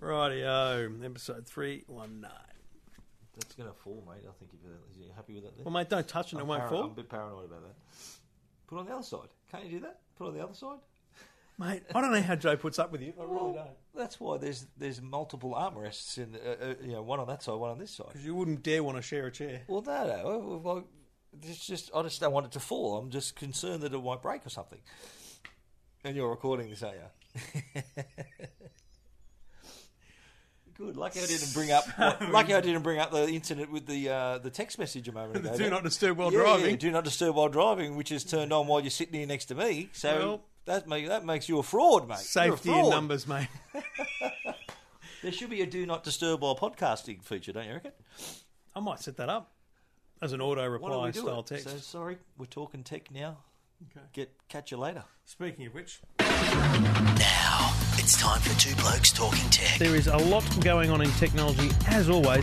Rightio, episode 319. That's going to fall, mate. I think if you're, you happy with that. Then? Well, mate, don't touch it, it I'm won't para- fall. I'm a bit paranoid about that. Put it on the other side. Can't you do that? Put it on the other side. Mate, I don't know how Joe puts up with you. I really don't. That's why there's there's multiple armrests in the, uh, uh, you know one on that side, one on this side. Because you wouldn't dare want to share a chair. Well, no, no. Well, it's just I just don't want it to fall. I'm just concerned that it might break or something. And you're recording this, aren't you? Good. Lucky I didn't bring up. lucky I didn't bring up the incident with the uh, the text message a moment ago. Do not disturb while Yeah, driving. yeah, do not disturb while driving, which is turned on while you're sitting here next to me. So Well- that make, that makes you a fraud, mate. Safety in numbers, mate. There should be a do not disturb while podcasting feature, don't you reckon? I might set that up as an auto Why don't we reply style it? text. So sorry, we're talking tech now. Okay. Get catch you later. Speaking of which, Now, it's time for Two Blokes Talking Tech. there is a lot going on in technology, as always.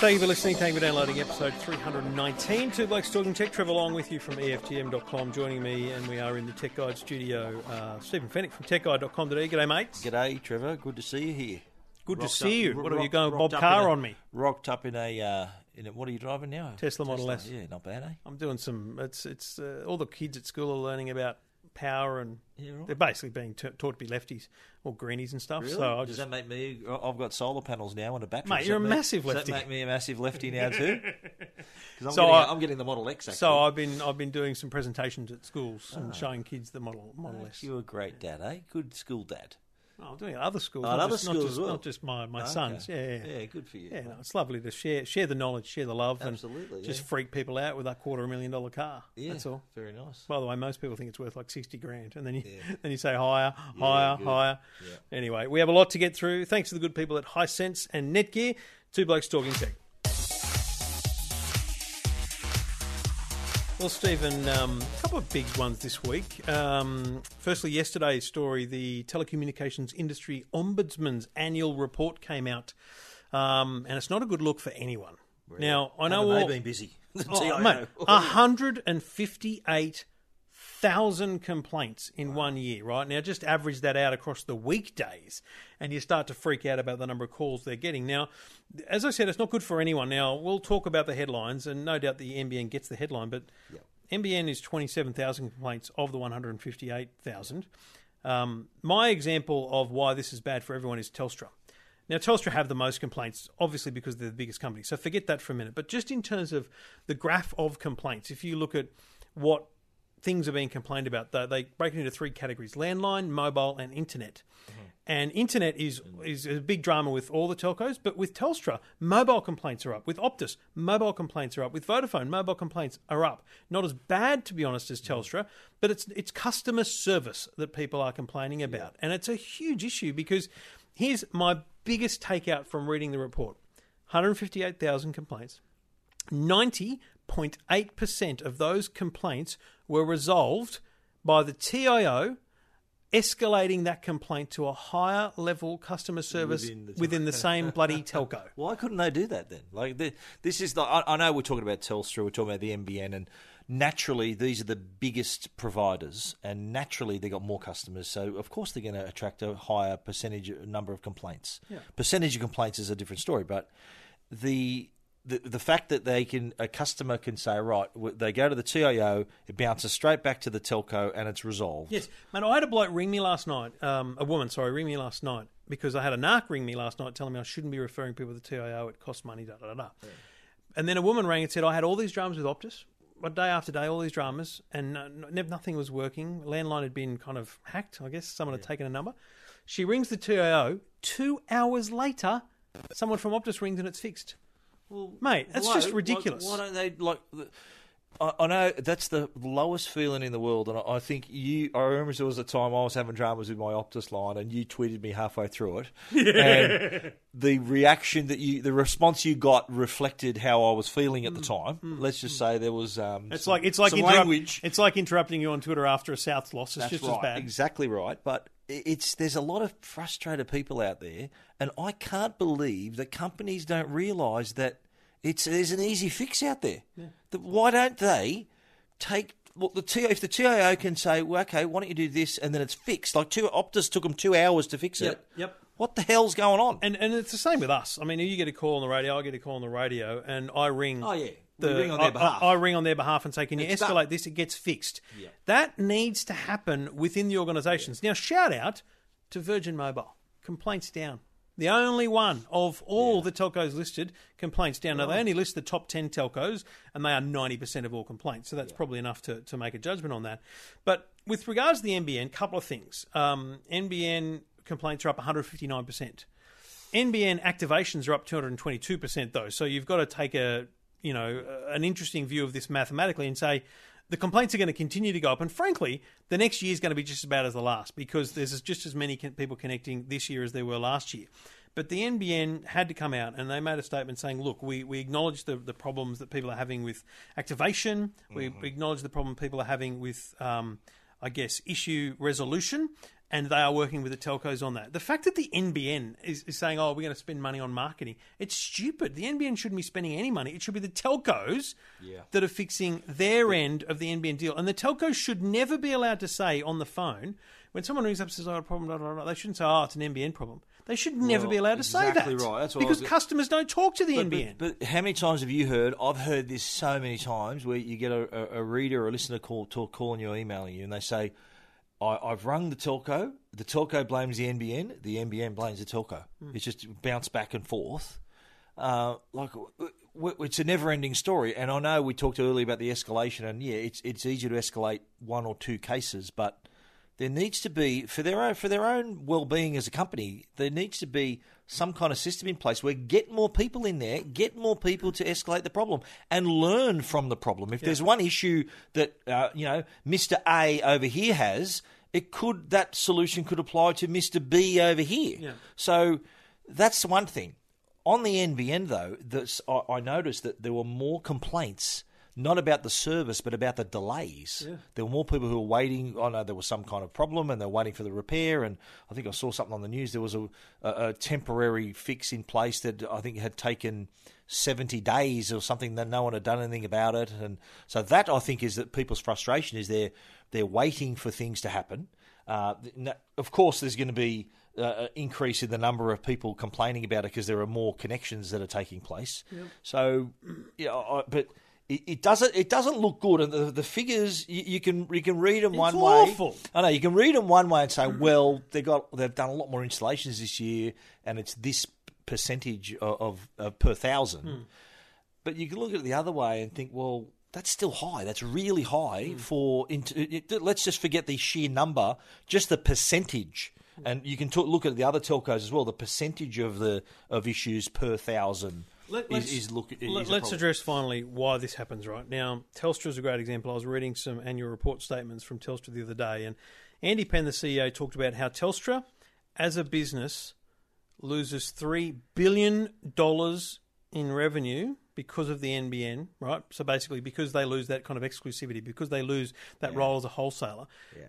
Thank you for listening. Thank you for downloading episode 319. Two Blokes Talking Tech. Trevor Long with you from EFTM.com joining me, and we are in the Tech Guide studio. Uh, Stephen Fenech from TechGuide.com.au. G'day, mates. G'day, Trevor. Good to see you here. Good to see up- you. What are you going Bob rocked Carr a- on me? Rocked up in a uh, in a, what are you driving now? Tesla Model S. Yeah, not bad, eh? I'm doing some. It's it's uh, all the kids at school are learning about power, and Yeah, right. they're basically being t- taught to be lefties or greenies and stuff. Really? So I Does just that make me? I've got solar panels now and a battery. Mate, you're a make- massive does lefty. that make me a massive lefty now too? I'm, So getting, I- I'm getting the Model X. Actually. so I've been I've been doing some presentations at schools Ah. and showing kids the model Model S. You're a great dad, eh? Good school dad. Oh, I'm doing it at other schools, Oh, at not, other just, not, schools just, as well. not just my, my sons. Yeah, yeah, Yeah, good for you. Yeah, no, it's lovely to share share the knowledge, share the love, Absolutely, and just yeah. freak people out with that quarter of a million dollar car. Yeah, That's all. Very nice. By the way, most people think it's worth like sixty grand, and then you Yeah. then you say higher, higher, good. higher. Anyway, we have a lot to get through. Thanks to the good people at Hisense and Netgear. Two blokes talking tech. Well, Stephen, um, a couple of big ones this week. Um, firstly, yesterday's story, the telecommunications industry ombudsman's annual report came out, um, and it's not a good look for anyone. Now, I know Haven't they all, been busy. The Oh, TIO. mate, 158,000 complaints in one year, right? Now, just average that out across the weekdays, and you start to freak out about the number of calls they're getting. Now, as I said, it's not good for anyone. Now, we'll talk about the headlines, and no doubt the NBN gets the headline, but NBN is 27,000 complaints of the 158,000. Um, my example of why this is bad for everyone is Telstra. Now, Telstra have the most complaints, obviously because they're the biggest company. So forget that for a minute. But just in terms of the graph of complaints, if you look at what things are being complained about, they, they break it into three categories: landline, mobile, and internet. Mm-hmm. And internet is is a big drama with all the telcos, but with Telstra, mobile complaints are up. With Optus, mobile complaints are up. With Vodafone, mobile complaints are up. Not as bad, to be honest, as mm-hmm. Telstra, but it's it's customer service that people are complaining about, and it's a huge issue because here's my biggest takeout from reading the report: 158,000 complaints. 90.8% of those complaints were resolved by the TIO escalating that complaint to a higher level customer service Within within the the, same bloody telco. Why couldn't they do that then? Like the, this is the. I, I know we're talking about Telstra, we're talking about the NBN, and naturally these are the biggest providers, and naturally they got more customers. So of course they're going to attract a higher percentage number of complaints. Percentage of complaints is a different story, but the. The, the fact that they can a customer can say right they go to the TIO it bounces straight back to the telco and it's resolved Yes, man. I had a bloke ring me last night. Um, a woman, sorry, ring me last night because I had a narc ring me last night telling me I shouldn't be referring people to the TIO. It costs money. Da da da. da. And then a woman rang and said I had all these dramas with Optus, but day after day, all these dramas, and no, no, nothing was working. Landline had been kind of hacked. I guess someone had taken a number. She rings the TIO. Two hours later, someone from Optus rings and it's fixed. Well, Mate, that's why- just why- ridiculous. Why, don't they like? I, I know that's the lowest feeling in the world, and I, I think you. I remember there was a time I was having dramas with my Optus line, and you tweeted me halfway through it, and the reaction that you, the response you got, reflected how I was feeling at the time. Let's just say there was. Um, It's some- like it's like interrupt- language. It's like interrupting you on Twitter after a South loss. It's That's just right, as bad. exactly right. But it's there's a lot of frustrated people out there, and I can't believe that companies don't realise that it's there's an easy fix out there. That why don't they take well, the T, if the TIO can say, well, okay, why don't you do this, and then it's fixed? Like two Optus took them two hours to fix Yep, it. yep. What the hell's going on? And and it's the same with us. I mean, you get a call on the radio, I get a call on the radio, and I ring. Oh, yeah. The, ring on their I- behalf. I, I ring on their behalf and say, "Can you It's escalate done. this? It gets fixed." Yeah. That needs to happen within the organisations. Now, shout out to Virgin Mobile. Complaints down. The only one of all the telcos listed, complaints down. Now, they only list the top 10 telcos, and they are 90% of all complaints. So that's probably enough to, to make a judgment on that. But with regards to the NBN, a couple of things. Um, NBN complaints are up 159%. NBN activations are up 222% though. So you've got to take a, you know, an interesting view of this mathematically and say the complaints are going to continue to go up and frankly, the next year is going to be just about as the last because there's just as many people connecting this year as there were last year. But the NBN had to come out and they made a statement saying, look, we, we acknowledge the, the problems that people are having with activation. We, we acknowledge the problem people are having with, um, I guess, issue resolution and they are working with the telcos on that. The fact that the NBN is, is saying, "Oh, we're going to spend money on marketing," it's stupid. The NBN shouldn't be spending any money. It should be the telcos Yeah. that are fixing their end of the NBN deal, and the telcos should never be allowed to say on the phone when someone rings up and says, "Oh, a problem," blah, blah, blah, they shouldn't say, "Oh, it's an NBN problem." They should never Well, be allowed to say that. exactly right. That's what because was- customers don't talk to the But- NBN. But, but how many times have you heard? I've heard this so many times where you get a, a, a reader or a listener call, talk, calling you or emailing you, and they say, I, "I've rung the telco. The telco blames the NBN. The NBN blames the telco. It's just bounce back and forth. Uh, like w- w- it's a never-ending story. And I know we talked earlier about the escalation, and yeah, it's it's easier to escalate one or two cases, but there needs to be for their own for their own well-being as a company there needs to be some kind of system in place where get more people in there get more people to escalate the problem and learn from the problem. If there's one issue that uh, you know Mr A over here has it could that solution could apply to Mr B over here. Yeah. so that's one thing. On the NBN though that's, I, I noticed that there were more complaints not about the service, but about the delays. There were more people who were waiting. I know there was some kind of problem, and they're waiting for the repair. And I think I saw something on the news. There was a, a, a temporary fix in place that I think had taken seventy days or something. That no one had done anything about it. And so that I think is that people's frustration is they're they're waiting for things to happen. Uh, of course, there's going to be uh, an increase in the number of people complaining about it because there are more connections that are taking place. So, yeah, I, but it, it doesn't it doesn't look good, and the, the figures you, you can you can read them one awful. way. I know you can read them one way and say, well, they got they've done a lot more installations this year, and it's this percentage of, of, of per thousand. Hmm. But you can look at it the other way and think, well, that's still high. That's really high hmm. for. Int- uh, it, it- let's just forget the sheer number, just the percentage. Hmm. And you can talk, look at the other telcos as well. The percentage of the of issues per thousand Let- is, is look. Is Let, us address finally why this happens right now. Telstra is a great example. I was reading some annual report statements from Telstra the other day, and Andy Penn, the CEO, talked about how Telstra, as a business, loses three billion dollars in revenue because of the NBN. Right, so basically, because they lose that kind of exclusivity, because they lose that role as a wholesaler,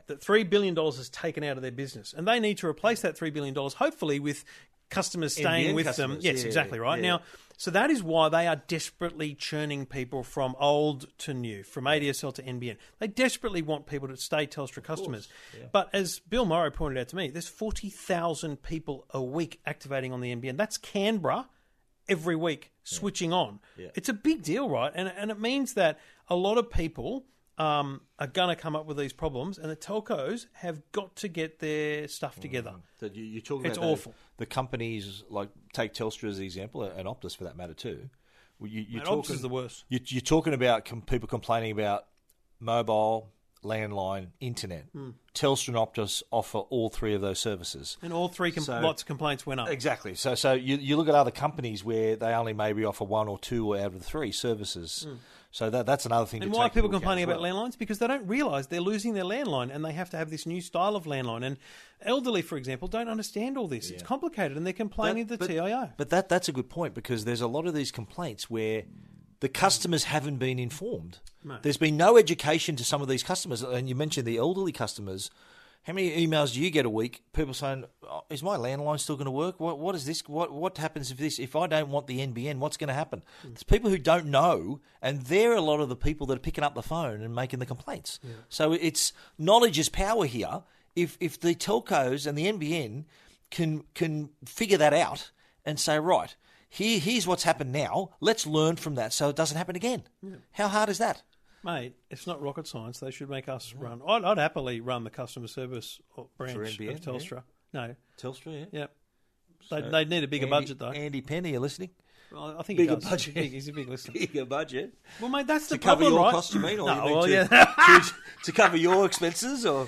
that three billion dollars is taken out of their business, and they need to replace that three billion dollars, hopefully, with customers staying NBN with customers, them. Yes, yeah, exactly right yeah. now. So that is why they are desperately churning people from old to new, from ADSL to NBN. They desperately want people to stay Telstra customers. But as Bill Morrow pointed out to me, there's 40,000 people a week activating on the NBN. That's Canberra every week switching on. It's a big deal, right? And, and it means that a lot of people um, are going to come up with these problems, and the telcos have got to get their stuff together. That you, you're talking It's about the- awful. The, companies like take Telstra as the example, and Optus for that matter too. Well, You, you're And Optus talking, is the worst. You, you're talking about com- people complaining about mobile, landline, internet. Hmm. Telstra and Optus offer all three of those services. And all three com- lots of complaints went up. Exactly. So, so you, you look at other companies where they only maybe offer one or two out of the three services. So that that's another thing. And to why are people complaining about well. landlines? Because they don't realise they're losing their landline and they have to have this new style of landline. And elderly, for example, don't understand all this. It's complicated and they're complaining That- to the TIO. But that that's a good point because there's a lot of these complaints where the customers haven't been informed. There's been no education to some of these customers, and you mentioned the elderly customers. How many emails do you get a week? People saying, oh, "Is my landline still going to work? What what is this? What what happens if this? If I don't want the NBN, what's going to happen?" Mm. There's people who don't know, and they're a lot of the people that are picking up the phone and making the complaints. So it's knowledge is power here. If if the telcos and the NBN can can figure that out and say, right, here here's what's happened now. Let's learn from that so it doesn't happen again. How hard is that? Mate, it's not rocket science. They should make us run. I'd, I'd happily run the customer service uh, branch NBN, of Telstra. No, Telstra, yeah. yeah. They'd, they'd need a bigger Andy- budget, though. Andy Penny, you listening? Well, I think bigger he budget. He's, big, he's a big listener. Bigger budget Well, mate, that's the to cover problem, your right? costs, you mean? Or no, you mean well, to, yeah. to, to cover your expenses, or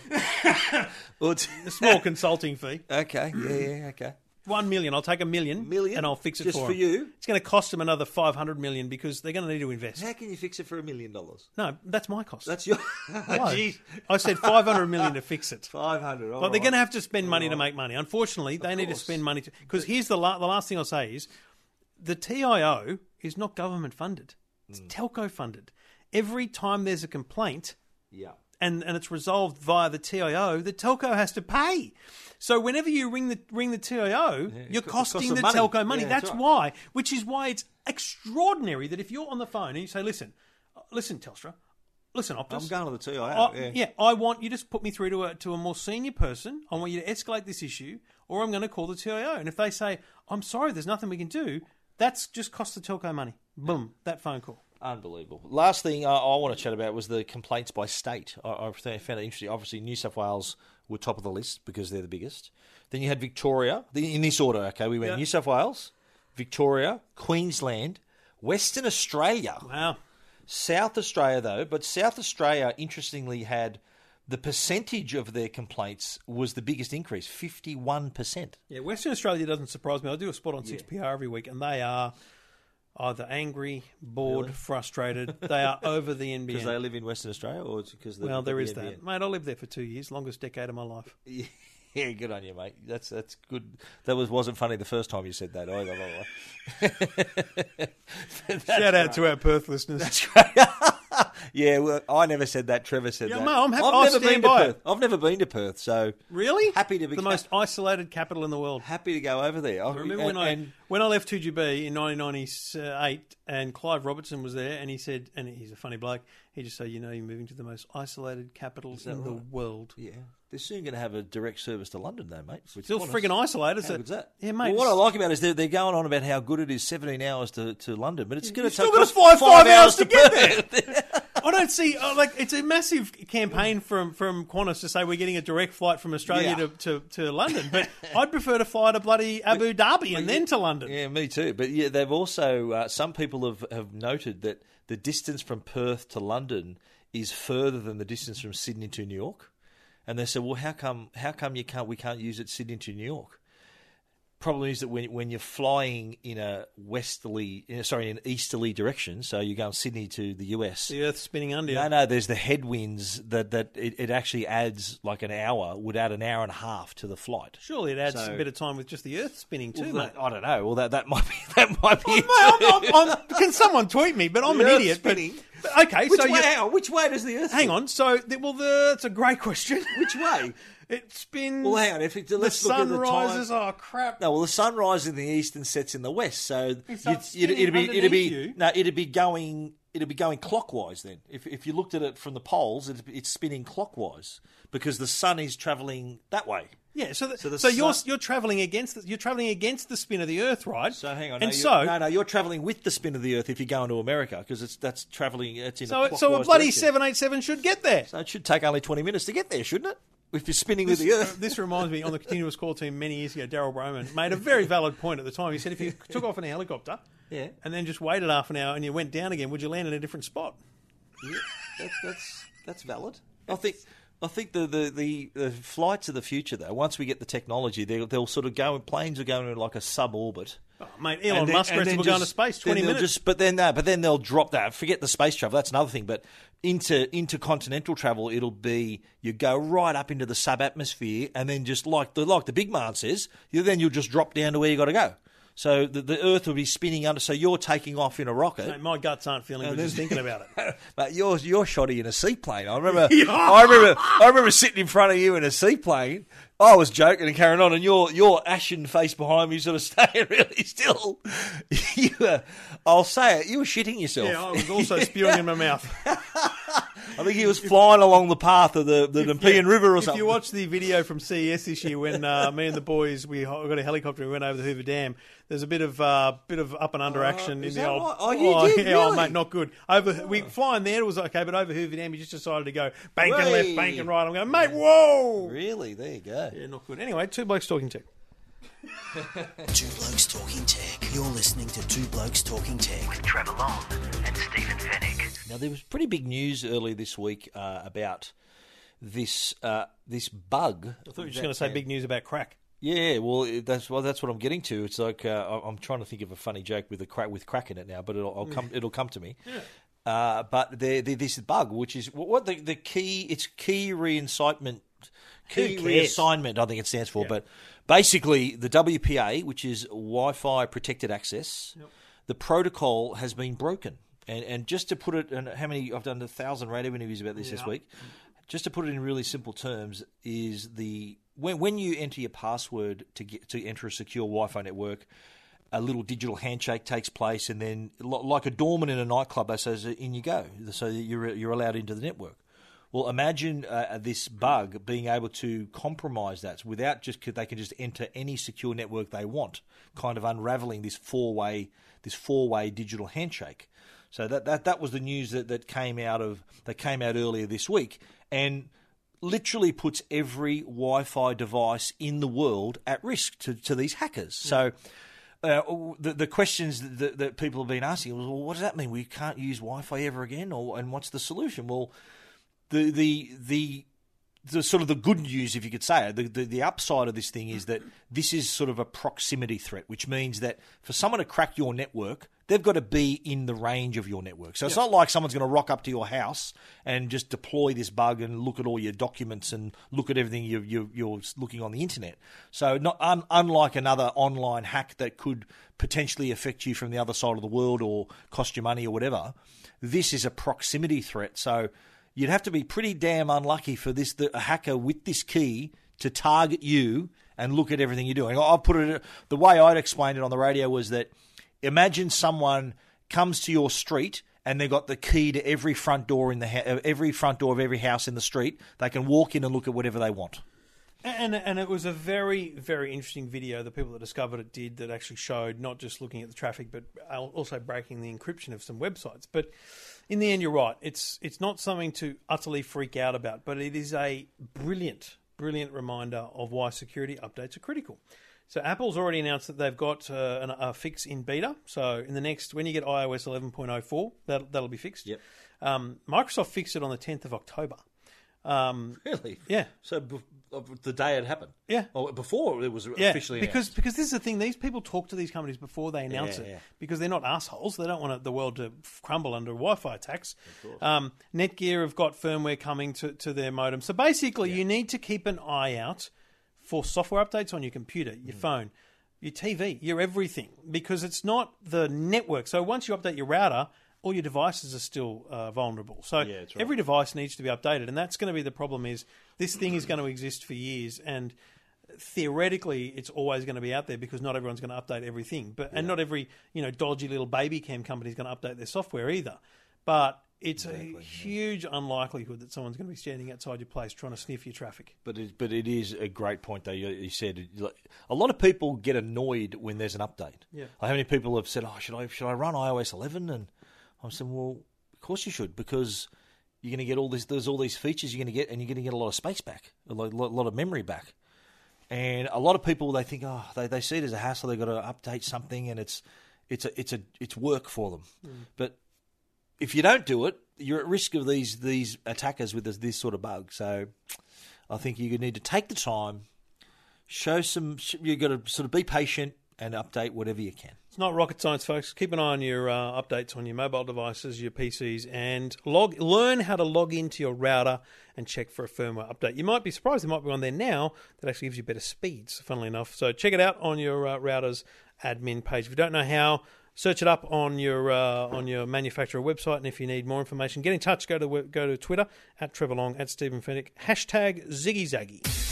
or to, a small consulting fee. Okay, yeah, yeah, okay. One million. I'll take a million, Million? and I'll fix it Just for, for him. you? It's going to cost them another five hundred million because they're going to need to invest. How can you fix it for a million dollars? No, that's my cost. That's your. Why? Jeez, I said five hundred million to fix it. five hundred. But they're going to have to spend money to make money. Unfortunately, they need to course. spend money to because here's the la- the last thing I'll say is the TIO is not government funded; it's Mm. telco funded. Every time there's a complaint Yeah. and and it's resolved via the TIO, the telco has to pay. So whenever you ring the ring the TIO, you're costing the money. telco money. Yeah, that's that's right. why, which is why it's extraordinary that if you're on the phone and you say, "Listen, uh, listen, Telstra, listen, Optus, I'm going to the TIO. I- yeah. yeah. I want you to put me through to a to a more senior person. I want you to escalate this issue, or I'm going to call the TIO. And if they say, "I'm sorry, there's nothing we can do," that's just cost the telco money. Boom, that phone call. Unbelievable. Last thing I, I want to chat about was the complaints by state. I, I found it interesting. Obviously, New South Wales were top of the list because they're the biggest. Then you had Victoria. In this order, okay, we went Yeah. New South Wales, Victoria, Queensland, Western Australia, Wow. South Australia, though. But South Australia, interestingly, had the percentage of their complaints was the biggest increase, fifty-one percent. Yeah, Western Australia doesn't surprise me. I do a spot on 6PR every week, and they are either angry, bored, frustrated. They are over the NBN. Because they live in Western Australia, or because well, there the is NBN? that. Mate, I lived there for two years, longest decade of my life. Yeah, good on you, mate. That's that's good. That was wasn't funny the first time you said that either. By the way. Shout out to our Perth listeners. yeah, well, I never said that. Trevor said Yeah, that. mate, I'm happy- I've never been to by. Perth. I've never been to Perth, so Really? Happy to be the most isolated capital in the world. happy to go over there. I Remember when I when I left 2GB in 1998 and Clive Robertson was there and he said, and he's a funny bloke, he just said, you know, you're moving to the most isolated capital in the right? world. yeah, they're soon going to have a direct service to London, though, mate. which Still is friggin' isolated. How so- good's that? Yeah, mate. Well, what I like about it is they're, they're going on about how good it is 17 hours to, to London, but it's going to take still gotta us fly five hours to get Perth. I don't see uh, like it's a massive campaign from from Qantas to say we're getting a direct flight from Australia Yeah. to, to, to London, but I'd prefer to fly to bloody Abu Dhabi and then to London. Yeah, me too. But yeah, they've also uh, some people have, have noted that the distance from Perth to London is further than the distance from Sydney to New York, and they said, "Well, how come? How come you can't? We can't use it Sydney to New York." Problem is that when when you're flying in a westerly, uh, sorry, in an easterly direction, so you're going Sydney to the US. The Earth's spinning under you. No, no. There's the headwinds that that it, it actually adds like an hour. Would add an hour and a half to the flight. Surely it adds So- a bit of time with just the Earth spinning too, mate. I don't know. Well, that that might be that might be. Mate, it I'm. I'm, I'm, can someone tweet me? But I'm The an Earth's idiot. But, spinning. but okay, Which so way? you. Which way does the Earth? hang spin? on. So the, well, the, that's a great question. Which way? It spins. Well, hang on. If it, the let's look sun at the rises. time. Oh crap! No, well, the sun rises in the east and sets in the west. So It it'd, be it'd be you. no, it'd be going it'd be going clockwise then. If if you looked at it from the poles, it's, it's spinning clockwise because the sun is travelling that way. Yeah, so, the, so, So the you're you're traveling against the, you're traveling against the spin of the Earth, right? So hang on. and no, so no, no, you're travelling with the spin of the Earth if you're going to America because it's that's travelling. It's in so a so a bloody seven eight seven should get there. So it should take only twenty minutes to get there, shouldn't it? If you're spinning with the Earth. Uh, this reminds me on the continuous call team many years ago. Darryl Brohman made a very valid point at the time. He said if you took off in a helicopter, Yeah. and then just waited half an hour and you went down again, would you land in a different spot? Yeah, that, that's that's valid. I think I think the, the, the, the flights of the future though, once we get the technology, they'll, they'll sort of go. Planes are going in like a sub orbit. Oh, mate, Elon then- Musk reckons we're going to space. 20 minutes. Just, but then, no, but then they'll drop that. Forget the space travel. That's another thing. But into intercontinental travel, it'll be you go right up into the sub atmosphere, and then just like the like the big man says, you then you'll just drop down to where you got to go. So the, the Earth will be spinning under. So you're taking off in a rocket. Mate, my guts aren't feeling good just thinking about it. But you're you're shoddy in a seaplane. I remember. I remember. I remember sitting in front of you in a seaplane. I was joking and carrying on, and your your ashen face behind me, sort of staying really still. You were, I'll say it. You were shitting yourself. Yeah, I was also spewing in my mouth. I think he was flying along the path of the the Nepean River or something. if you watch the video from CES this year, when uh, me and the boys we got a helicopter, and we went over the Hoover Dam. There's a bit of uh, bit of up and under action in the old. right? Oh, you did? yeah, oh, mate, not good. Over we flying there it was okay, but over Hoover Dam, you just decided to go bank and left, Way. bank and right. I'm going, mate, whoa. really, there you go. Yeah, not good. Anyway, two blokes talking tech. Two Blokes Talking Tech. You're listening to Two Blokes Talking Tech with Trevor Long and Stephen Fenech. Now there was pretty big news earlier this week uh, about this uh, this bug. I thought you were just going to say big news about KRACK. Yeah, well, it- that's well, that's what I'm getting to. It's like uh, I- I'm trying to think of a funny joke with a crack with crack in it now, but it'll I'll come it'll come to me. Uh, but there, there, this bug, which is what, what the the key, it's key reincitement, key Who cares? reassignment. I think it stands for. But basically, the WPA, which is Wi-Fi protected access, the protocol has been broken. And, and just to put it, and how many I've done a thousand radio interviews about this this week. Just to put it in really simple terms, is the when when you enter your password to get to enter a secure Wi-Fi network, a little digital handshake takes place, and then like a doorman in a nightclub, they says in you go, so you're you're allowed into the network. Well, imagine uh, this bug being able to compromise that without just they can just enter any secure network they want, kind of unraveling this four way this four way digital handshake. So that, that that was the news that, that came out of that came out earlier this week, and literally puts every Wi-Fi device in the world at risk to, to these hackers. So. Uh, the, the questions that, that people have been asking was, well, what does that mean? We can't use Wi-Fi ever again, or and what's the solution? Well, the the the the sort of the good news, if you could say it, the, the, the upside of this thing is that this is sort of a proximity threat, which means that for someone to crack your network, they've got to be in the range of your network. So it's not like someone's going to rock up to your house and just deploy this bug and look at all your documents and look at everything you, you, you're looking on the internet. So not un, unlike another online hack that could potentially affect you from the other side of the world or cost you money or whatever, this is a proximity threat. So you'd have to be pretty damn unlucky for this the, a hacker with this key to target you and look at everything you're doing. I'll put it the way I'd explained it on the radio was that imagine someone comes to your street and they've got the key to every front door in the ha- uh, every front door of every house in the street. They can walk in and look at whatever they want. And and it was a very very interesting video. The people that discovered it did that actually showed not just looking at the traffic, but also breaking the encryption of some websites. But in the end, you're right. It's it's not something to utterly freak out about, but it is a brilliant brilliant reminder of why security updates are critical. So Apple's already announced that they've got uh, an, a fix in beta. So in the next, when you get iOS 11.04, that that'll be fixed. Yep. Um, Microsoft fixed it on the 10th of October. Um, Really? yeah. So b- the day it happened. Yeah. Or before it was Yeah, officially because announced. because this is the thing. These people talk to these companies before they announce Yeah, it yeah. because they're not assholes. They don't want the world to f- crumble under Wi-Fi attacks. Um, Netgear have got firmware coming to, to their modem. So basically, you need to keep an eye out for software updates on your computer, Mm. your phone, your TV, your everything, because it's not the network. So once you update your router. All your devices are still uh, vulnerable, so that's right. every device needs to be updated, and that's going to be the problem. Is this thing is going to exist for years, and theoretically it's always going to be out there because not everyone's going to update everything but and not every you know dodgy little baby cam company is going to update their software either but it's a huge unlikelihood that someone's going to be standing outside your place trying to sniff your traffic But it, but it is a great point though. You, you said a lot of people get annoyed when there's an update. Yeah. Like how many people have said, "Oh, should I should I run iOS 11?" And I'm saying, "Well, of course you should because you're going to get all this. There's all these features you're going to get, and you're going to get a lot of space back, a lot, lot, lot of memory back." And a lot of people they think, oh, they, they see it as a hassle. They've got to update something, and it's it's a it's a it's work for them. Mm. But if you don't do it, you're at risk of these these attackers with this, this sort of bug. So I think you need to take the time, show some. You've got to sort of be patient, and update whatever you can. It's not rocket science, folks. Keep an eye on your uh, updates on your mobile devices, your PCs, and log. Learn how to log into your router and check for a firmware update. You might be surprised there might be one there now that actually gives you better speeds. Funnily enough, so check it out on your uh, router's admin page. If you don't know how, search it up on your uh, on your manufacturer website. And if you need more information, get in touch. Go to go to Twitter at Trevor Long at Stephen Fenech hashtag Ziggy Zaggy.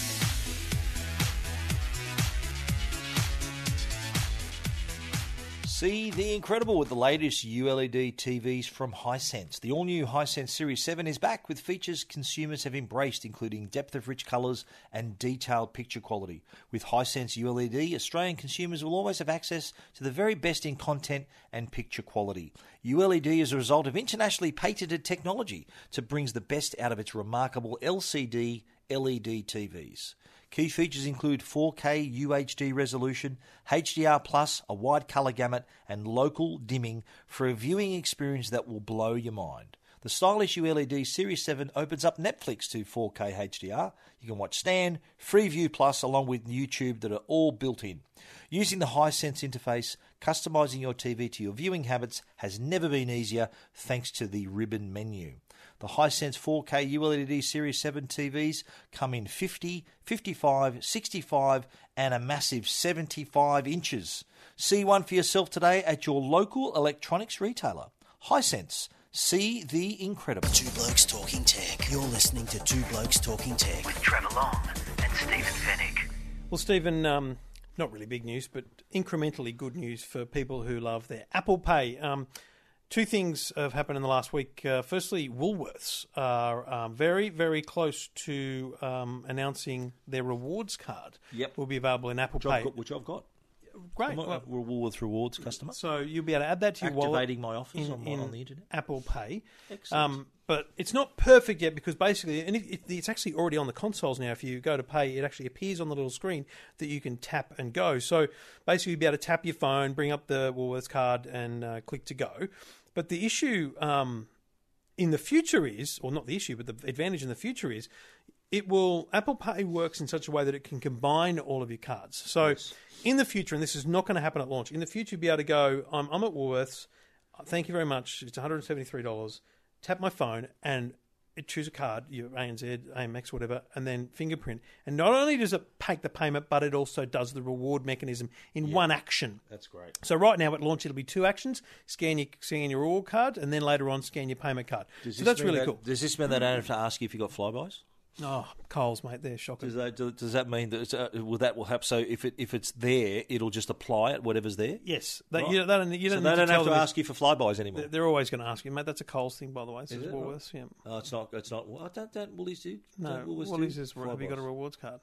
See the incredible with the latest ULED TVs from Hisense. The all new Hisense Series 7 is back with features consumers have embraced, including depth of rich colours and detailed picture quality. With Hisense ULED, Australian consumers will always have access to the very best in content and picture quality. ULED is a result of internationally patented technology that brings the best out of its remarkable LCD LED TVs. Key features include 4K UHD resolution, HDR plus, a wide color gamut, and local dimming for a viewing experience that will blow your mind. The stylish ULED Series 7 opens up Netflix to 4K HDR. You can watch Stan, Freeview Plus, along with YouTube that are all built in. Using the Hisense interface, customizing your TV to your viewing habits has never been easier thanks to the ribbon menu. The Hisense 4K ULED Series 7 TVs come in 50, 55, 65, and a massive 75 inches. See one for yourself today at your local electronics retailer. Hisense. See the incredible. Two Blokes Talking Tech. You're listening to Two Blokes Talking Tech with Trevor Long and Stephen Fenech. Well, Stephen, um, not really big news, but incrementally good news for people who love their Apple Pay. Um, two things have happened in the last week. Uh, firstly, Woolworths are um, very, very close to um, announcing their rewards card. Yep. will be available in Apple Which Pay. I've got. Which I've got. Great. I'm a Well, Woolworths Rewards customer. so you'll be able to add that to your wallet Activating my offers in, on, in on the internet. Apple Pay. Excellent. Um, but it's not perfect yet because basically, and it, it, it's actually already on the consoles now. If you go to pay, it actually appears on the little screen that you can tap and go. So basically, you'll be able to tap your phone, bring up the Woolworths card, and uh, click to go. But the issue um, in the future is, or not the issue, but the advantage in the future is, it will Apple Pay works in such a way that it can combine all of your cards. So in the future, and this is not going to happen at launch, in the future, you'll be able to go, I'm, I'm at Woolworths, thank you very much, it's $173, tap my phone, and choose a card, your ANZ, Amex, whatever, and then fingerprint. And not only does it take the payment, but it also does the reward mechanism in one action. That's great. So right now at launch it'll be two actions: scan your scan your reward card, and then later on scan your payment card. so that's really cool. Does this mean they don't have to ask you if you got Flybuys? Oh, Coles, mate, they're shocking. Does that, does that mean that uh, will that will help? So if it if it's there, it'll just apply it whatever's there. yes, they, Right. you, they don't, you So don't they don't to have to ask you for Flybuys anymore. They're- They're always going to ask you, mate. That's a Coles thing, by the way. This is? Woolworths. Yeah. Oh, it's not. It's not. Well, don't don't Woolies do? No, Don't Woolworths Woolies do is. Have you got a rewards card?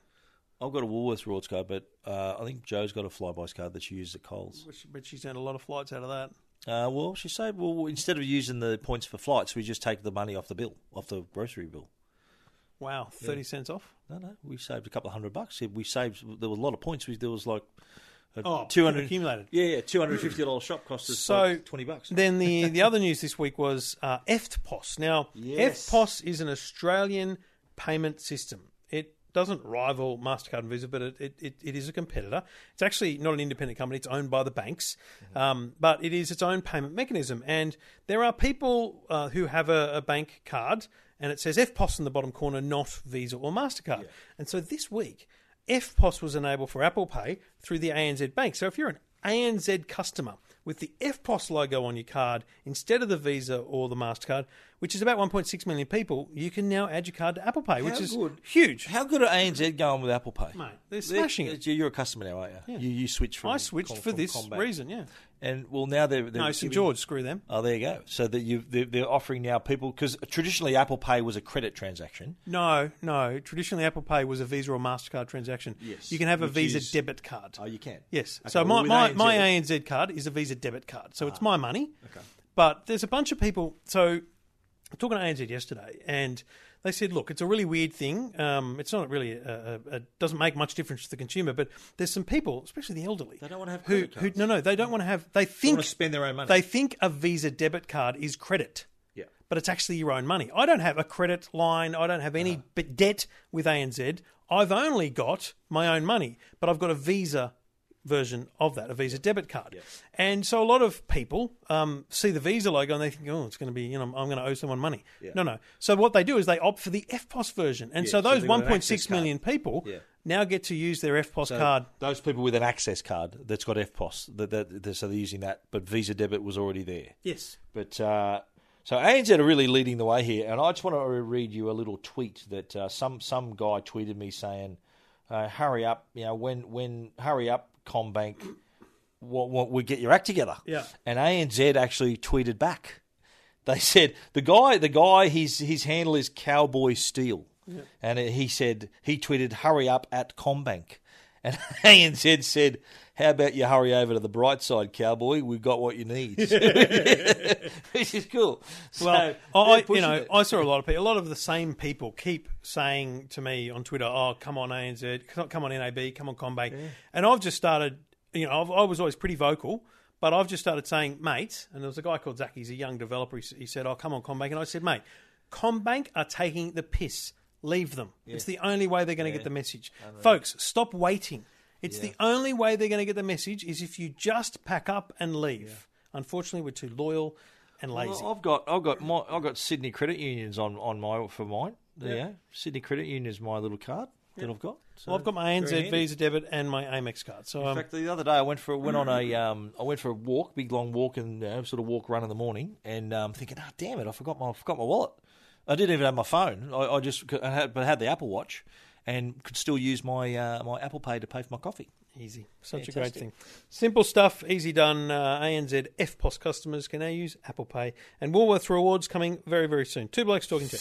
I've got a Woolworths rewards card, but uh, I think Joe's got a Flybuys card that she uses at Coles. But she's earned a lot of flights out of that. Uh, well, she said, well, instead of using the points for flights, we just take the money off the bill, off the grocery bill. Wow, thirty cents off. No, no, we saved a couple of hundred bucks. We saved. There was a lot of points. We, there was like Oh, two hundred accumulated. Yeah, yeah, two hundred fifty dollars shop cost us So like twenty bucks. Then the the other news this week was uh, EFTPOS. Now, Yes. EFTPOS is an Australian payment system. It doesn't rival Mastercard and Visa, but it, it, it, it is a competitor. It's actually not an independent company; it's owned by the banks, um, but it is its own payment mechanism. And there are people uh, who have a, a bank card, and it says EFTPOS in the bottom corner, not Visa or Mastercard. And so this week. EFTPOS was enabled for Apple Pay through the ANZ Bank. So if you're an ANZ customer with the EFTPOS logo on your card instead of the Visa or the MasterCard, which is about 1.6 million people, you can now add your card to Apple Pay, which is good. huge. How good are ANZ going with Apple Pay? Mate, they're smashing it. You're a customer now, aren't you? You, you switched from. I switched com- for this Combat. reason, yeah. And well, now they're, they're No, St George, screw them. Oh, there you go. So that you they're, they're offering now people because traditionally Apple Pay was a credit transaction. No, no. Traditionally, Apple Pay was a Visa or Mastercard transaction. Yes, You can have a Visa is- debit card. Oh, you can. Yes. Okay, so well, my, my, my ANZ ANZ card is a Visa debit card. So it's ah, my money. Okay. But there's a bunch of people. So I was talking to ANZ yesterday, and they said, look, it's a really weird thing. Um, it's not really, a, a, a, doesn't make much difference to the consumer, but there's some people, especially the elderly, They don't wanna have who, credit who no, no, they don't want to have. They They think want to spend their own money. they think a Visa debit card is credit yeah. but it's actually your own money. I don't have a credit line. I don't have any b debt with ANZ. I've only got my own money, but I've got a Visa version of that, a Visa debit card. And so a lot of people um, see the Visa logo and they think, oh, it's going to be, you know, I'm going to owe someone money. No, no. So what they do is they opt for the EFTPOS version. And so so those they've got an access 1.6 million people Yeah. now get to use their EFTPOS So card. Those people with an access card that's got EFTPOS, that, that, that, so they're using that, but Visa debit was already there. Yes. But uh, so ANZ are really leading the way here, and I just want to read you a little tweet that uh, some some guy tweeted me saying, uh, "Hurry up, you know, when when hurry up, Combank, what, what we get your act together." Yeah. And ANZ actually tweeted back. They said the guy, the guy, his his handle is Cowboy Steel, and he said he tweeted, "Hurry up at Combank," and ANZ said, "How about you hurry over to the bright side, Cowboy? We've got what you need," which is cool. So, Well, I, you know, it. I saw a lot of people. A lot of the same people keep saying to me on Twitter, "Oh, come on ANZ, come on NAB, come on Combank," and I've just started. You know, I've, I was always pretty vocal, but I've just started saying, "Mate," and there was a guy called Zach. He's a young developer. He, he said, "Oh, come on Combank," and I said, "Mate, Combank are taking the piss. Leave them. It's the only way they're going to get the message, folks. Stop waiting." It's the only way they're going to get the message is if you just pack up and leave. Unfortunately, we're too loyal and lazy. Well, I've got I've got my I've got Sydney Credit Unions on, on my for mine. There go. Sydney Credit Union is my little card that I've got. So Well, I've got my ANZ. Visa debit and my Amex card. So In um, fact, the other day I went for went on a um, I went for a walk, big long walk, and know, sort of walk run in the morning, and um, thinking, ah, damn it, I forgot my I forgot my wallet. I didn't even have my phone. I, I just I had, but I had the Apple Watch, and could still use my uh, my Apple Pay to pay for my coffee. easy, such a great thing. Simple stuff, easy done. Uh, ANZ EFTPOS customers can now use Apple Pay, and Woolworths rewards coming very very soon. Two blokes talking to.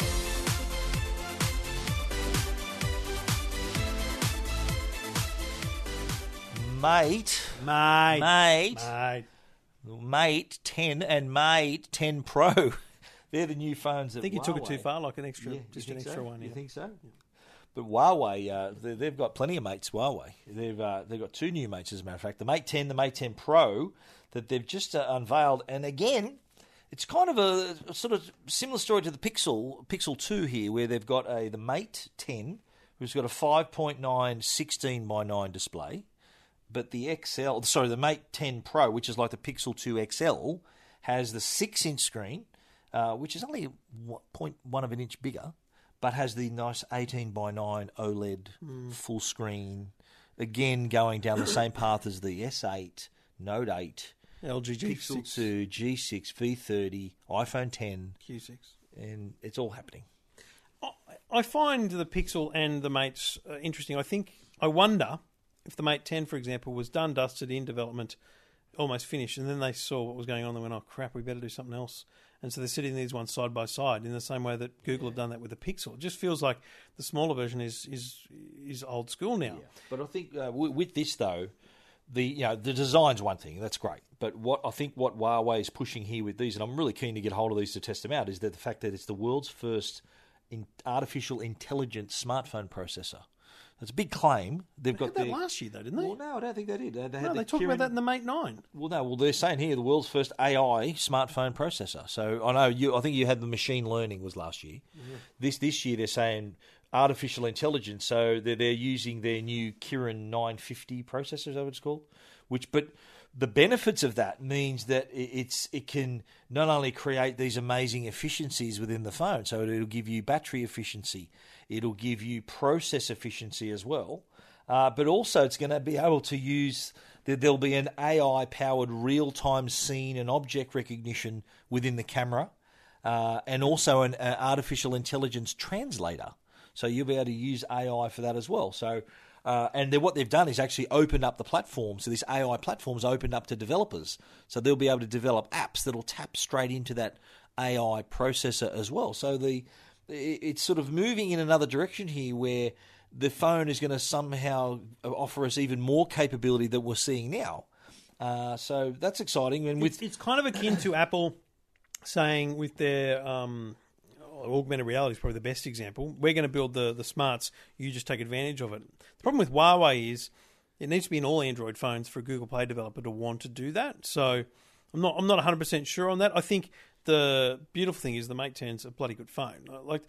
Mate, Mate, mate, mate. Mate 10 and Mate 10 Pro. They're the new phones that I think you took it too far, like an extra, Yeah, just an extra so? one. You yeah. think so? But Huawei, uh, they, they've got plenty of mates. Huawei, they've uh, they've got two new mates, as a matter of fact, the Mate 10, the Mate 10 Pro, that they've just uh, unveiled. And again, it's kind of a, a sort of similar story to the Pixel Pixel 2 here, where they've got a the Mate 10, who's got a 5.9 16 by 9 display, but the XL, sorry, the Mate 10 Pro, which is like the Pixel 2 XL, has the six-inch screen, uh, which is only one- 0.1 of an inch bigger, but has the nice 18 by 9 OLED full screen. Again, going down the same path as the S8, Note 8, LG Pixel G6, 2, G6, V30, iPhone 10, Q6. and it's all happening. I find the Pixel and the Mates uh, interesting. I think I wonder if the Mate 10, for example, was done, dusted in development, almost finished, and then they saw what was going on. They went, "Oh crap, we better do something else." And so they're sitting these ones side by side in the same way that Google have done that with the Pixel. It just feels like the smaller version is is is old school now. But I think uh, w- with this though, the you know the design's one thing that's great. But what I think what Huawei is pushing here with these, and I'm really keen to get hold of these to test them out, is that the fact that it's the world's first in artificial intelligence smartphone processor. It's a big claim. They've They got that the. last year, though, didn't they? Well, no, I don't think they did. They, they no, they talked Kirin- about that in the Mate 9. well, no. Well, they're saying here the world's first AI smartphone processor. So I know you. I think you had the machine learning was last year. Mm-hmm. This this year they're saying artificial intelligence. So they're they're using their new Kirin 950 processor. Is that what it's called? Which, but the benefits of that means that it's it can not only create these amazing efficiencies within the phone. So it'll give you battery efficiency. It'll give you process efficiency as well. Uh, but also, it's going to be able to use. there- There'll be an AI-powered real-time scene and object recognition within the camera, uh, and also an uh, artificial intelligence translator. So you'll be able to use AI for that as well. So, uh, and what they've done is actually opened up the platform. So this AI platform's opened up to developers. So they'll be able to develop apps that'll tap straight into that AI processor as well. So the it's sort of moving in another direction here where the phone is going to somehow offer us even more capability that we're seeing now. Uh, so that's exciting. And with It's, it's kind of akin to Apple saying with their um, augmented reality is probably the best example. We're going to build the the smarts. You just take advantage of it. The problem with Huawei is it needs to be in all Android phones for a Google Play developer to want to do that. So I'm not I'm not 100 percent sure on that. I think the beautiful thing is the Mate 10's a bloody good phone. Like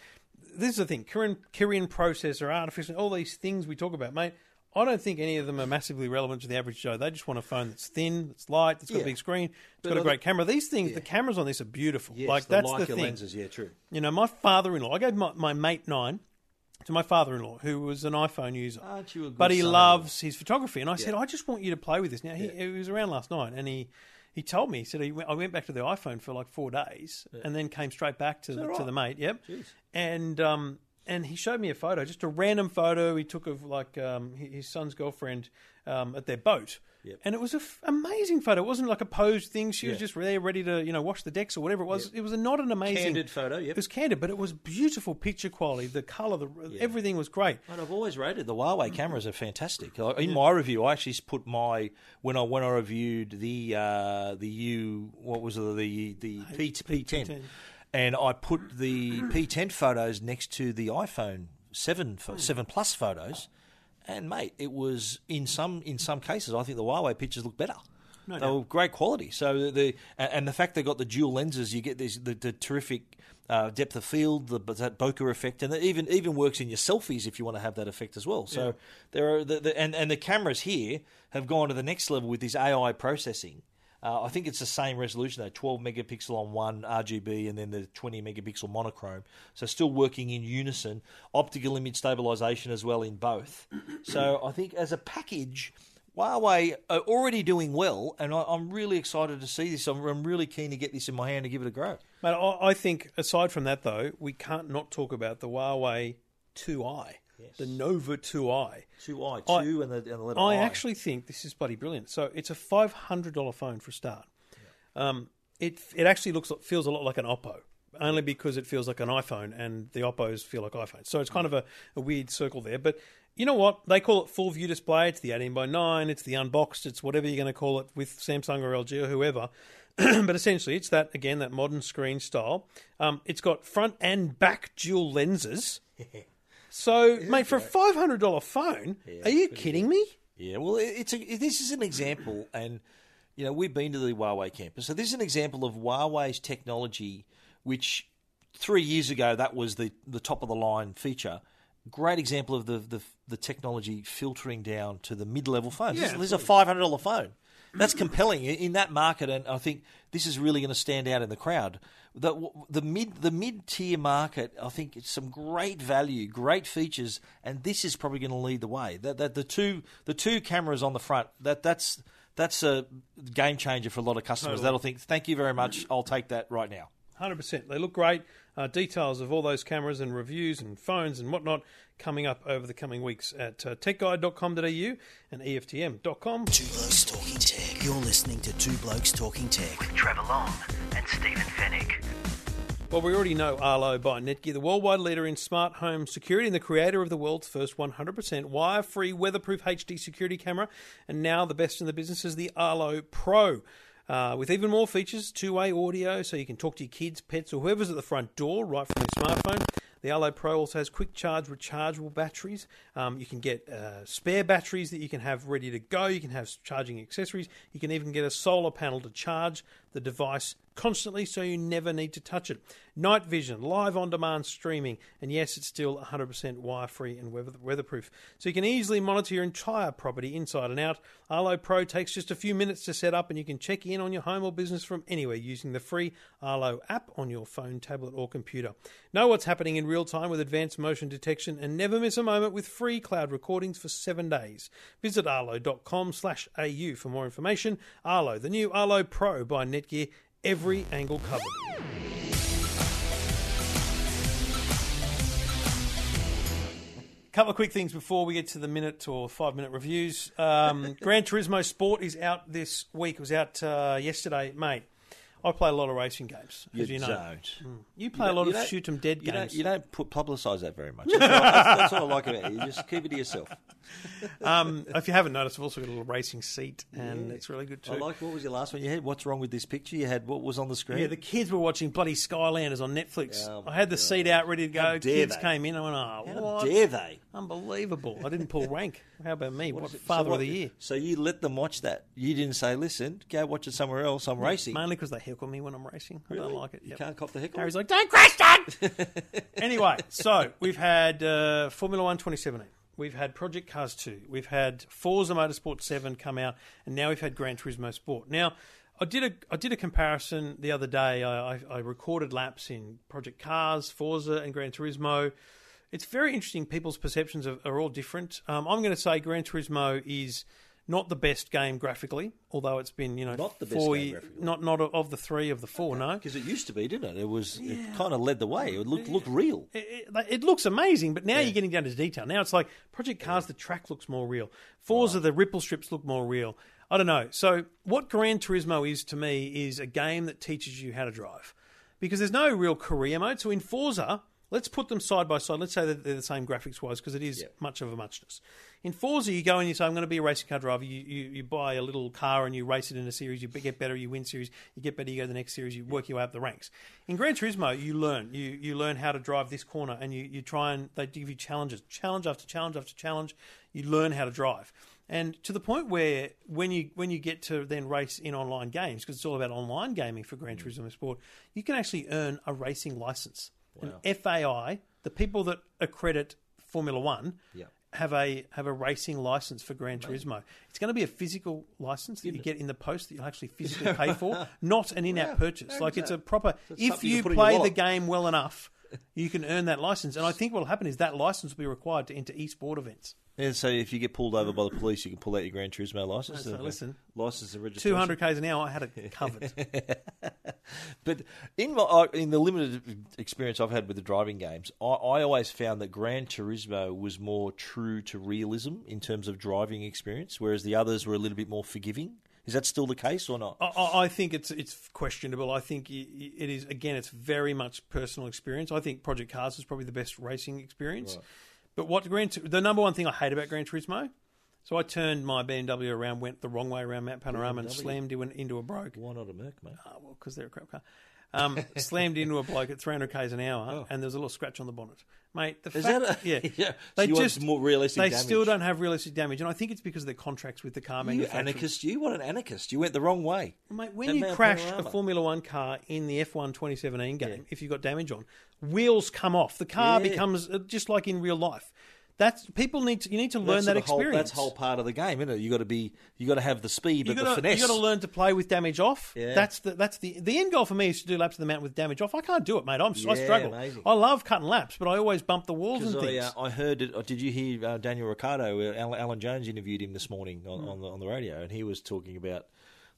this is the thing, Kirin, Kirin processor, artificial, all these things we talk about, mate. I don't think any of them are massively relevant to the average Joe. They just want a phone that's thin, that's light, that's got Yeah. a big screen, it's But got a great camera. These things, the cameras on this are beautiful. Yes, like the that's the thing. lenses. Yeah, true. You know, my father-in-law. I gave my, my mate nine to my father-in-law, who was an iPhone user. Aren't you a good but he son-in-law? loves his photography, and I said, I just want you to play with this. Now he, Yeah. he was around last night, and he he told me he said he went, I went back to the iPhone for like four days, and then came straight back to the, that to the mate. Yep, Jeez. and um and he showed me a photo, just a random photo he took of like um his son's girlfriend um at their boat. Yep. And it was an amazing photo. It wasn't like a posed thing. She was just there, ready to, you know, wash the decks or whatever it was. It was a, not an amazing Candid photo, yep. It was candid, but it was beautiful picture quality. The color, the everything was great. And I've always rated the Huawei cameras are fantastic. In my review, I actually put my when I when I reviewed the uh, the U what was it the the P P10, P10. and I put the P10 photos next to the iPhone seven seven plus photos, and mate, it was in some in some cases I think the Huawei pictures look better. they doubt. were great quality. So the and and the fact they got the dual lenses, you get this the, the terrific uh, depth of field, the that bokeh effect, and it even even works in your selfies if you want to have that effect as well. So there are the, the and and the cameras here have gone to the next level with this AI processing. Uh, I think it's the same resolution though, 12 megapixel on one RGB and then the 20 megapixel monochrome. So still working in unison. Optical image stabilization as well in both. So I think as a package, Huawei are already doing well, and I, I'm really excited to see this. I'm, I'm really keen to get this in my hand and give it a go. But I, I think aside from that, though, we can't not talk about the Huawei 2i, the Nova 2i. Two I, I- two and the, and the letter I I. actually think this is bloody brilliant. So it's a five hundred dollar phone for a start. Um, it it actually looks feels a lot like an Oppo, only because it feels like an iPhone, and the Oppos feel like iPhones. So it's kind of a, a weird circle there. But you know what? They call it full view display. It's the eighteen by nine. It's the unboxed. It's whatever you're going to call it with Samsung or LG or whoever. but essentially, it's that again that modern screen style. Um, it's got front and back dual lenses. So, mate, for a five hundred dollar phone, are you kidding me? Yeah, well, it's a, this is an example, and you know we've been to the Huawei campus, so this is an example of Huawei's technology, which three years ago that was the the top of the line feature. Great example of the the, the technology filtering down to the mid level phones. this, Yeah, this is a five hundred dollar phone. That's compelling in that market, and I think this is really going to stand out in the crowd. The the mid the mid tier market, I think it's some great value, great features, and this is probably going to lead the way. That, that the two the two cameras on the front that that's that's a game changer for a lot of customers. Totally. That'll think, thank you very much. I'll take that right now. Hundred percent. They look great. Uh, details of all those cameras and reviews and phones and whatnot coming up over the coming weeks at uh, techguide.com.au and EFTM.com. Two Blokes Talking Tech. You're listening to Two Blokes Talking Tech with Trevor Long and Stephen Fenech. Well, we already know Arlo by Netgear, the worldwide leader in smart home security and the creator of the world's first 100% wire-free, weatherproof HD security camera, and now the best in the business is the Arlo Pro. Uh, with even more features, two-way audio, so you can talk to your kids, pets, or whoever's at the front door right from your smartphone. The Arlo Pro also has quick charge rechargeable batteries. Um, you can get uh, spare batteries that you can have ready to go. You can have charging accessories. You can even get a solar panel to charge the device constantly so you never need to touch it. Night vision, live on demand streaming, and yes, it's still 100% wire free and weather- weatherproof. So you can easily monitor your entire property inside and out. Arlo Pro takes just a few minutes to set up, and you can check in on your home or business from anywhere using the free Arlo app on your phone, tablet, or computer. Know what's happening in real time with advanced motion detection and never miss a moment with free cloud recordings for seven days. Visit arlo.com slash au for more information. Arlo, the new Arlo Pro by Netgear, every angle covered. couple of quick things before we get to the minute or five minute reviews. Um, Gran Turismo Sport is out this week. It was out uh, yesterday, mate. I play a lot of racing games, as you, know. don't. You play a lot of shoot 'em dead you games. Don't, you don't put publicise that very much. That's, what, that's, that's what I like about you. You just keep it to yourself. Um, if you haven't noticed, I've also got a little racing seat, and it's really good too. I like. What was your last one you had? What's wrong with this picture? You had what was on the screen? yeah, the kids were watching bloody Skylanders on Netflix. Oh, I had the God. seat out ready to go. Kids they? came in. I went, oh, How what? dare they? Unbelievable. I didn't pull rank. How about me? What, it? father So what- of the year? So you let them watch that. You didn't say, "Listen, go watch it somewhere else." I'm racing. Mainly because they heckle me when I'm racing. I don't like it. You Yep. can't cop the heckle. Harry's like, don't crash, Dad! anyway, so we've had uh, Formula One 2017. we've had Project Cars 2, we've had Forza Motorsport 7 come out, and now we've had Gran Turismo Sport. Now, I did a I did a comparison the other day. I, I, I recorded laps in Project Cars, Forza, and Gran Turismo. It's very interesting. People's perceptions are, are all different. Um, I'm going to say Gran Turismo is not the best game graphically, although it's been you know Not the best four game graphically. not not of the three of the four. No, Because it used to be, didn't it? It was it kind of led the way. It looked looked real. it, it, it looks amazing, but now you're getting down to detail. Now it's like Project Cars, the track looks more real. fours Forza, the ripple strips look more real. I don't know. So what Gran Turismo is to me is a game that teaches you how to drive, because there's no real career mode. So in Forza, let's put them side by side. Let's say that they're the same graphics wise, because it is much of a muchness. In Forza, you go and you say, "I'm going to be a racing car driver." You, you you buy a little car and you race it in a series. You get better, you win series. You get better, you go to the next series. You work your way up the ranks. In Gran Turismo, you learn. You you learn how to drive this corner, and you you try and they give you challenges, challenge after challenge after challenge. You learn how to drive. And to the point where when you when you get to then race in online games, because it's all about online gaming for Gran mm. Turismo Sport, you can actually earn a racing license. An FAI, the people that accredit Formula One, Yeah. have a have a racing license for Gran Turismo. It's going to be a physical license that you get in the post that you'll actually physically pay for, not an in-app purchase. Like it's a proper. That's if you you put in your play the game well enough, you can earn that license. And I think what will happen is that license will be required to enter e-sport events. And so if you get pulled over by the police, you can pull out your Gran Turismo license. So listen, license and registration. Two hundred k's an hour, I had it covered. But in my in the limited experience I've had with the driving games, I, I always found that Gran Turismo was more true to realism in terms of driving experience, whereas the others were a little bit more forgiving. Is that still the case or not? I- I, think it's it's questionable. I think it is again. It's very much personal experience. I think Project Cars is probably the best racing experience. But what Gran the number one thing I hate about Gran Turismo. So I turned my BMW around, went the wrong way around Mount Panorama, and BMW. slammed into, an, into a broke. Why not a Merc, mate? Oh, well, because they're a crap car. Um, slammed into a bloke at 300 k's an hour, and there was a little scratch on the bonnet. Mate, the Is fact, that a- yeah, Yeah. So they just more realistic They damage. still don't have realistic damage, and I think it's because of their contracts with the car You anarchist, you what an anarchist. You went the wrong way. Mate, when That you crash a Formula One car in the F1 2017 game, if you've got damage on, wheels come off. The car Yeah. becomes uh, just like in real life. That's people need to. You need to learn That's that the whole- experience. that's whole part of the game, isn't it? You got to be, you got to have the speed, you but got the finesse. you got to learn to play with damage off. Yeah. That's the that's the the end goal for me is to do laps of the mountain with damage off. I can't do it, mate. I'm, I struggle. amazing. I love cutting laps, but I always bump the walls and Because I, things. uh, I heard it. uh, Did you hear uh, Daniel Ricciardo? Uh, Alan, Alan Jones interviewed him this morning on, Hmm. on, the, on the radio, and he was talking about.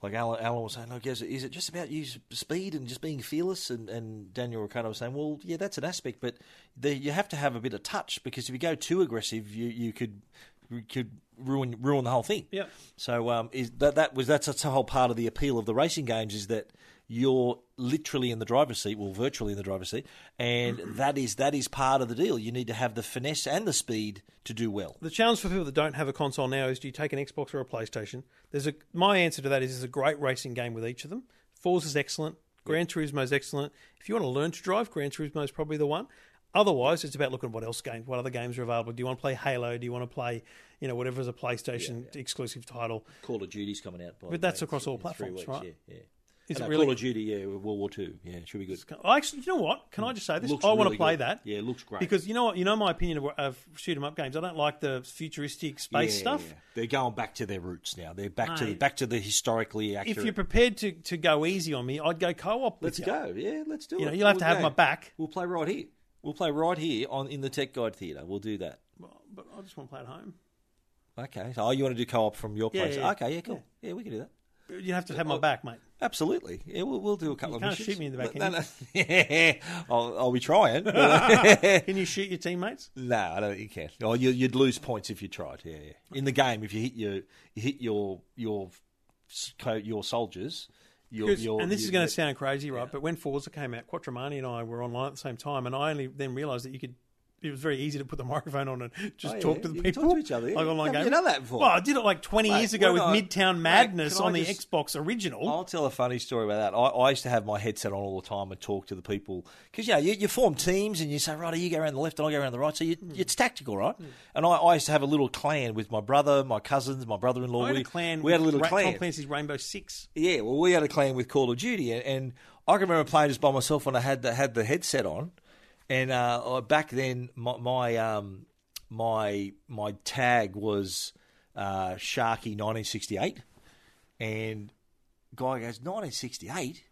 Like Alan, Alan was saying, look, is it, is it just about you speed and just being fearless? And, and Daniel Ricciardo was saying, well, yeah, that's an aspect, but the, you have to have a bit of touch because if you go too aggressive, you, you could could ruin ruin the whole thing. Yep. So um, is that that was that's, that's a whole part of the appeal of the racing games is that you're literally in the driver's seat, well, virtually in the driver's seat, and that is that is part of the deal. You need to have the finesse and the speed to do well. The challenge for people that don't have a console now is: do you take an Xbox or a PlayStation? There's a my answer to that is: there's a great racing game with each of them. Forza is excellent. Gran Turismo is excellent. If you want to learn to drive, Gran Turismo is probably the one. Otherwise, it's about looking at what else games, what other games are available. Do you want to play Halo? Do you want to play, you know, whatever's a PlayStation exclusive title? Call of Duty's coming out, by But the that's way, across in all three platforms, weeks, right? Yeah, yeah. Is And, it really? Call of Duty? Yeah, World War Two. Yeah, it should be good. I actually, you know what? Can I just say this? Looks I want really to play good. that. Yeah, it looks great. Because you know what? You know my opinion of, of shoot 'em up games. I don't like the futuristic space Yeah, stuff. yeah. They're going back to their roots now. They're back to Mate. back to the historically accurate. If you're prepared to, to go easy on me, I'd go co-op. Let's with you. go. Yeah, let's do You it. know, you'll have to have go. my back. We'll play right here. We'll play right here on in the Tech Guide Theatre. We'll do that. Well, But I just want to play at home. Okay. So, oh, you want to do co-op from your place? yeah, Okay. Yeah. Cool. Yeah. we can do that. You have to have my oh, back, mate. Absolutely. Yeah, we'll, we'll do a couple You of can't shoot me in the back, No, can no. Yeah. I'll, I'll be trying. Can you shoot your teammates? No, I don't think you can. Oh, you, you'd lose points if you tried. Yeah, yeah. In the game, if you hit your you hit your your your soldiers, your, your and this you- is going to sound crazy, right? But when Forza came out, Quattromani and I were online at the same time, and I only then realised that you could. It was very easy to put the microphone on and just Oh, yeah. talk to the You people, talk to each other, yeah. like online games. you done that before? Well, I did it like twenty Mate, years ago with I- Midtown Madness on the just- Xbox original. I'll tell a funny story about that. I, I used to have my headset on all the time and talk to the people because you know you, you form teams and you say right, you go around the left and I go around the right, so you, Hmm. it's tactical, right? And I, I used to have a little clan with my brother, my cousins, my brother-in-law. Had we, a clan. we had a little Ra- clan. Tom Clancy's Rainbow Six. Yeah, well, we had a clan with Call of Duty, and, and I can remember playing just by myself when I had the, had the headset on. And uh, back then, my, my um, my my tag was uh, Sharky 1968, and guy goes 1968.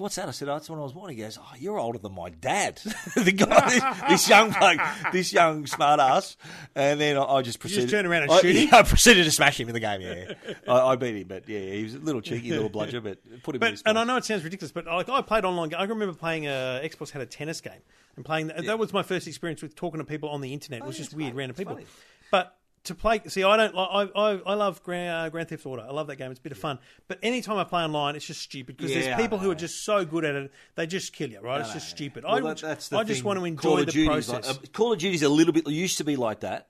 What's that? I said, oh, that's when I was born. He goes, oh, you're older than my dad. the guy, this, this young bloke, this young smart ass. And then I, I just proceeded. turn around and I, shoot him? yeah, I proceeded to smash him in the game, yeah. I, I beat him, but yeah, he was a little cheeky little bludger, but put him in But and I know it sounds ridiculous, but like I played online. I remember playing uh, Xbox had a tennis game and playing. That, that was my first experience with talking to people on the internet. It was Oh, yeah, just weird, fun. random It's people. funny. But to play, see, I don't. I I, I love Grand, uh, Grand Theft Auto. I love that game. It's a bit of fun. But anytime I play online, it's just stupid because Yeah, there's I people who know. are just so good at it. They just kill you, right? it's just stupid. Well, I, that- that's the I just thing. want to Call enjoy of the Duty's process. Like, uh, Call of Duty's a little bit used to be like that,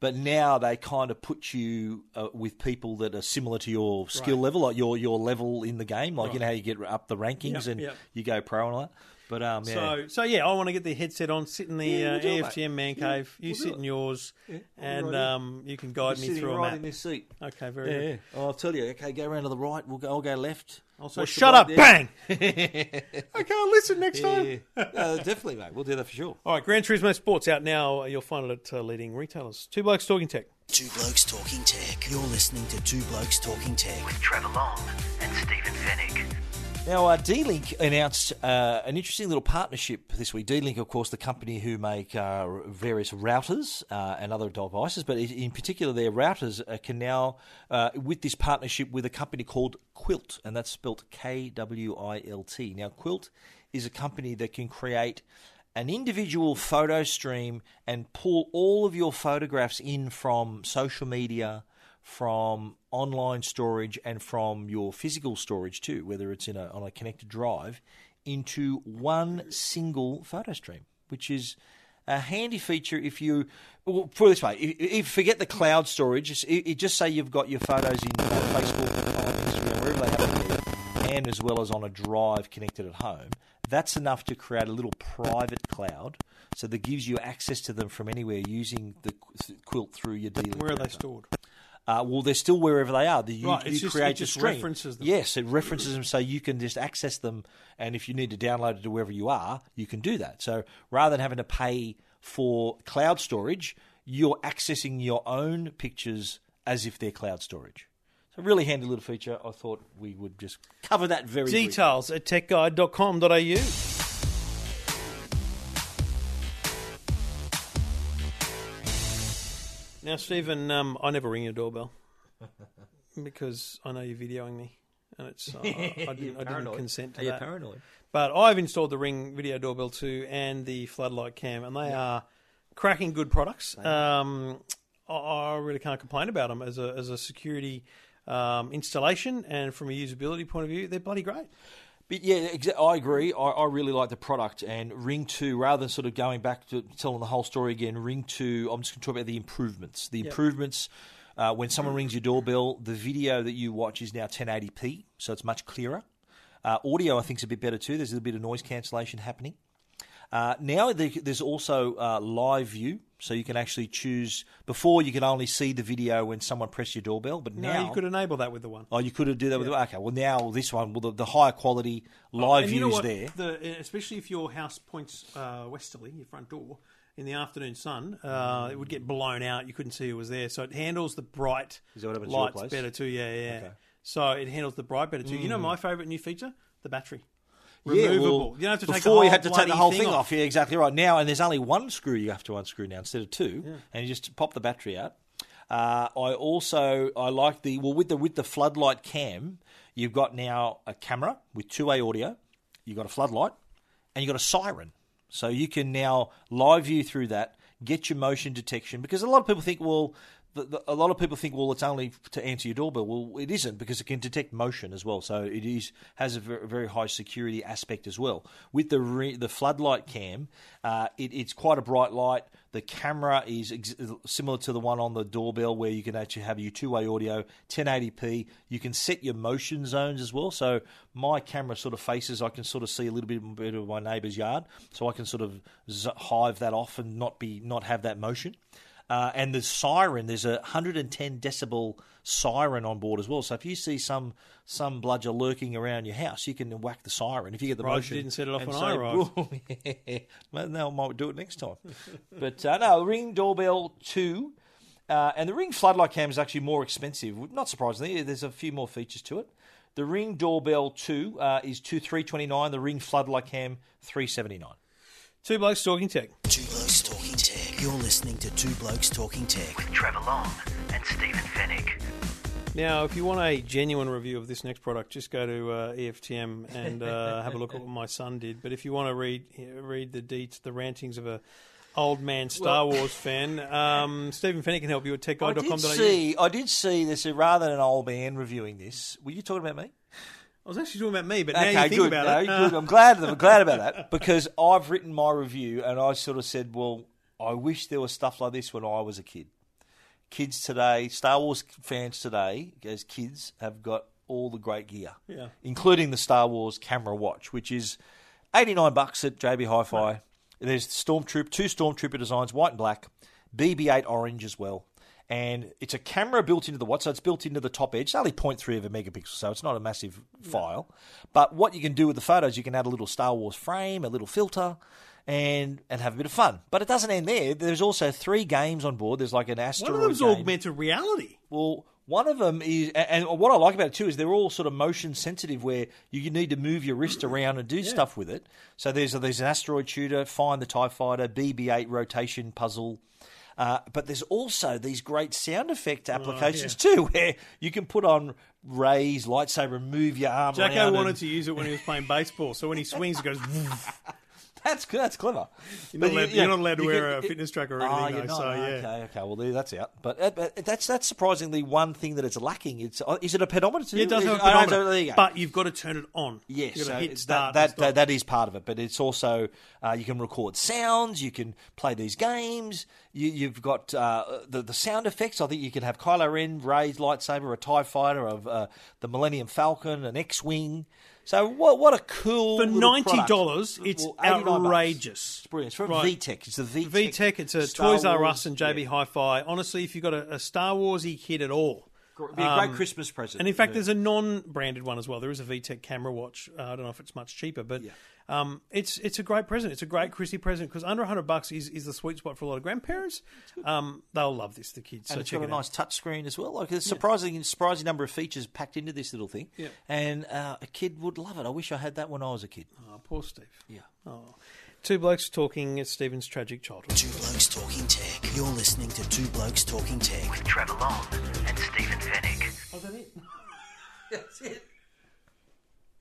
but now they kind of put you uh, with people that are similar to your skill level, like your your level in the game. Like you know how you get up the rankings Yep, and yep. you go pro and all that. But um, yeah. So, so yeah, I want to get the headset on, sit in the Yeah, we'll uh, do it, mate. EFTM man Yeah, cave. You we'll do sit it. in yours, right and here. um, you can guide You're me sitting through a right map. in this seat. Okay, very Yeah, good. yeah. Oh, I'll tell you. Okay, go around to the right. We'll go. I'll go left. Also, Watch the shut up! there. Bang! I can't listen next time. Yeah, yeah. Uh, definitely, mate. We'll do that for sure. All right, Gran Turismo Sports out now. You'll find it at uh, leading retailers. Two blokes talking tech. Two Blokes Talking Tech. You're listening to Two Blokes Talking Tech with Trevor Long and Stephen Fenech. Now, uh, D-Link announced uh, an interesting little partnership this week. D-Link, of course, the company who make uh, various routers uh, and other devices, but in particular, their routers uh, can now, uh, with this partnership with a company called Kwilt, and that's spelt K-W-I-L-T. Now, Kwilt is a company that can create an individual photo stream and pull all of your photographs in from social media, from online storage, and from your physical storage too, whether it's in a, on a connected drive, into one single photo stream, which is a handy feature if you well, put it this way: if, if forget the cloud storage, just, it, just say you've got your photos in uh, Facebook, on Instagram, wherever they happen to be, and as well as on a drive connected at home. That's enough to create a little private cloud, so that gives you access to them from anywhere using the Kwilt through your D-Link Where are they stored? Uh, well, they're still wherever they are. The, you, Right, you it's just- create it just stream. references them. Yes, it references them so you can just access them, and if you need to download it to wherever you are, you can do that. So rather than having to pay for cloud storage, you're accessing your own pictures as if they're cloud storage. So a really handy little feature. I thought we would just cover that very briefly. Details at techguide.com.au. Now, Stephen, um, I never ring your doorbell because I know you're videoing me, and it's uh, I, didn't, I didn't consent to Are you that. paranoid? But I've installed the Ring video doorbell too and the floodlight cam, and they are cracking good products. Um, I, I really can't complain about them as a as a security um, installation and from a usability point of view, they're bloody great. But yeah, I agree. I, I really like the product. And Ring 2, rather than sort of going back to telling the whole story again, Ring 2, I'm just going to talk about the improvements. The improvements, uh, when someone rings your doorbell, the video that you watch is now 1080p, so it's much clearer. Uh, audio, I think, is a bit better too. There's a little bit of noise cancellation happening. Uh, now there's also uh, live view, so you can actually choose. Before you could only see the video when someone pressed your doorbell, but No, now you could enable that with the one. Oh, you could have do that with okay. Well, now this one, well, the, the higher quality live And you know views what? there. The, especially if your house points uh, westerly, your front door, in the afternoon sun, uh, it would get blown out. You couldn't see who was there. So it handles the bright Is that what happens at your lights place? better too. Yeah, yeah. Okay. Mm. So it handles the bright better too. You know my favourite new feature? The battery. Yeah, Removable. well, you don't have to take before you had to take the whole thing off. off. Yeah, exactly right. Now, and there's only one screw you have to unscrew now instead of two, and you just pop the battery out. Uh, I also I like the well with the with the floodlight cam. You've got now a camera with two way audio. You've got a floodlight, and you've got a siren. So you can now live view through that, get your motion detection. Because a lot of people think, well, the, the, a lot of people think, well, it's only to answer your doorbell. Well, it isn't because it can detect motion as well. So it is has a very, high security aspect as well. With the re, the floodlight cam, uh, it, it's quite a bright light. The camera is ex- similar to the one on the doorbell, where you can actually have your two way audio, 1080p. You can set your motion zones as well. So my camera sort of faces, I can sort of see a little bit, bit of my neighbour's yard, so I can sort of hive that off and not be not have that motion. Uh, and the siren, there's a 110 decibel siren on board as well. So if you see some some bludger lurking around your house, you can whack the siren. If you get the Right, you motion, didn't set it off and when say, I arrived. "Whoa, yeah." well, I might do it next time. but uh, no, Ring Doorbell two, uh, and the Ring Floodlight Cam is actually more expensive. Not surprisingly, there's a few more features to it. The Ring Doorbell two uh, is two three twenty nine. The Ring Floodlight Cam three seventy nine. Two blokes talking tech. Two Blokes Talking Tech. You're listening to Two Blokes Talking Tech with Trevor Long and Stephen Fenech. Now, if you want a genuine review of this next product, just go to uh, EFTM and uh, have a look at what my son did. But if you want to read read the deets, the rantings of a old man Star Wars fan, um, Stephen Fenech can help you at I did techguide.com.au. see. I did see this uh, rather than an old man reviewing this. Were you talking about me? I was actually talking about me, but now Okay, you think good. about No, it. good. I'm glad. I'm glad about that because I've written my review and I sort of said, well, I wish there was stuff like this when I was a kid. Kids today, Star Wars fans today, as kids, have got all the great gear, Yeah. including the Star Wars camera watch, which is 89 bucks at JB Hi-Fi. There's Stormtroop, two Stormtrooper designs, white and black, BB-8 orange as well. And it's a camera built into the watch, so it's built into the top edge. It's only 0.3 of a megapixel, so it's not a massive file. But what you can do with the photos, you can add a little Star Wars frame, a little filter, and and have a bit of fun. But it doesn't end there. There's also three games on board. There's like an asteroid. One of them's game. augmented reality. Well, one of them is, and what I like about it too is they're all sort of motion sensitive, where you need to move your wrist around and do stuff with it. So there's there's an asteroid shooter, find the Tie Fighter, BB-8 rotation puzzle. Uh, but there's also these great sound effect applications too, where you can put on rays, lightsaber, move your arm Jacko wanted and- to use it when he was playing baseball, so when he swings, it goes. That's that's clever. You're not, allowed, you you're not allowed to wear can- a fitness tracker or Oh, anything, you're though, not. so yeah. Okay, okay. Well, that's out. But, uh, but that's that's surprisingly one thing that it's lacking. It's uh, is it a pedometer? Yeah, it does have a Oh, pedometer, there you go. but you've got to turn it on. Yes, you've got so hit start. that, that, that, that is part of it, but it's also uh, you can record sounds, you can play these games, you, you've got uh, the the sound effects. I think you can have Kylo Ren raised lightsaber, a Tie Fighter, of uh, the Millennium Falcon, an X-wing. So what what a cool For ninety dollars. it's Well, outrageous. It's brilliant. It's from Right. VTech. It's the VTech. VTech, it's a Star Toys R Us and JB yeah. Hi-Fi. Honestly, if you've got a, a Star Warsy kid at all, It'd be a great Christmas present. Um, and in fact, Yeah. there's a non-branded one as well. There is a VTech camera watch. Uh, I don't know if it's much cheaper, but um, it's it's a great present. It's a great Christy present because under 100 bucks is, is the sweet spot for a lot of grandparents. Um, they'll love this, the kids. and so it's check got a it out. nice touch screen as well. Like a surprising, surprising number of features packed into this little thing. Yeah. And uh, a kid would love it. I wish I had that when I was a kid. Oh, poor Steve. Yeah. Oh. Two blokes talking at Stephen's tragic childhood. Two Blokes Talking Tech. You're listening to Two Blokes Talking Tech with Trevor Long and Stephen Fenech. Was that it? That's it.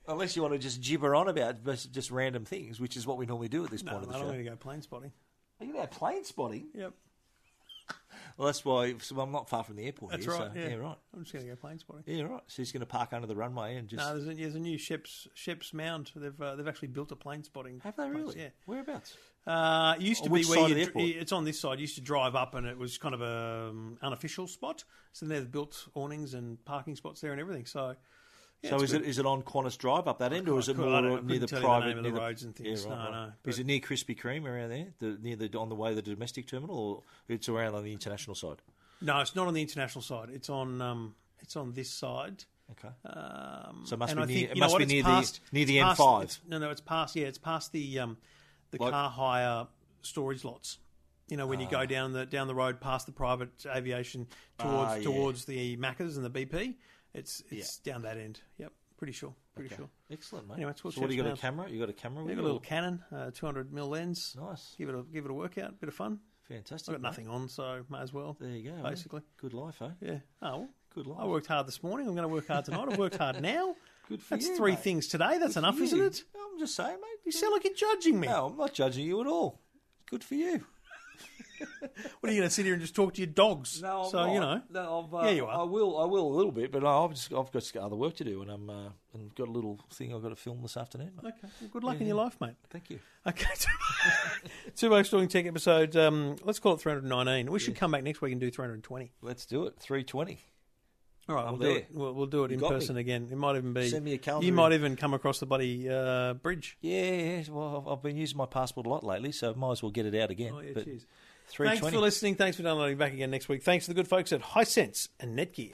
Unless you want to just gibber on about just random things, which is what we normally do at this No, point of the I'm show. going to go plane spotting. Are you going about plane spotting? Yep, Well, that's why. So I'm not far from the airport that's here. right. so, yeah. right. I'm just going to go plane spotting. Yeah, right. So he's going to park under the runway and just. No, there's a, there's a new ships ships mound. They've uh, they've actually built a plane spotting. have they place, really? Yeah. Whereabouts? Uh, it used to be where you of the dr- airport? it's on this side. You used to drive up, and it was kind of a um, unofficial spot. So they've built awnings and parking spots there and everything. So, yeah, so is good. it is it on Qantas Drive up that end, or is it more near the couldn't tell you the private name the roads and things. Yeah, right, No, right. no, Is it near Krispy Kreme around there, the, near the on the way to the domestic terminal, or it's around on the international side? No, it's not on the international side. It's on um, it's on this side. Okay. Um, So it must be I near- think, it must be near the- past- near the past- M5. No, no, it's past. Yeah, it's past the um, the Like- car hire storage lots. You know, when you go down the down the road past the private aviation towards Ah, yeah. towards the Maccas and the BP, it's it's down that end. Yep, pretty sure, pretty Okay. sure. Excellent, mate. Anyway, it's what so what do you got? A camera? You got a camera? With got a little Canon, uh, 200 mil lens. Nice. Give it a give it a workout, bit of fun. Fantastic. I've got mate. nothing on, so may as well. There you go. Basically, Good life, eh? yeah. Oh, well, Good life. I worked hard this morning. I'm going to work hard tonight. I've worked hard now. Good for you. That's you, three mate. things today. That's enough, isn't it? I'm just saying, mate. You sound like you're judging me. No, I'm not judging you at all. Good for you. What are you going to sit here and just talk to your dogs? No, I'm so not. you know. No, I've, uh, Yeah, you are. I will. I will a little bit, but I've just I've got other work to do, and I'm uh, and got a little thing I've got to film this afternoon. mate. Okay. Well, good luck in your life, mate. Thank you. Okay. Two Blokes Talking Tech episode. Um, let's call it 319. We should come back next week and do 320. Let's do it. Three twenty. All right, I'm we'll do it. We'll, we'll do it You in got me. person again. It might even be. Send me a calendar You might even come across the bloody uh, bridge. Yeah, yeah. Well, I've- I've been using my passport a lot lately, so might as well get it out again. Oh yeah, but cheers. Thanks for listening. Thanks for downloading. Back again next week. Thanks to the good folks at Hisense and Netgear.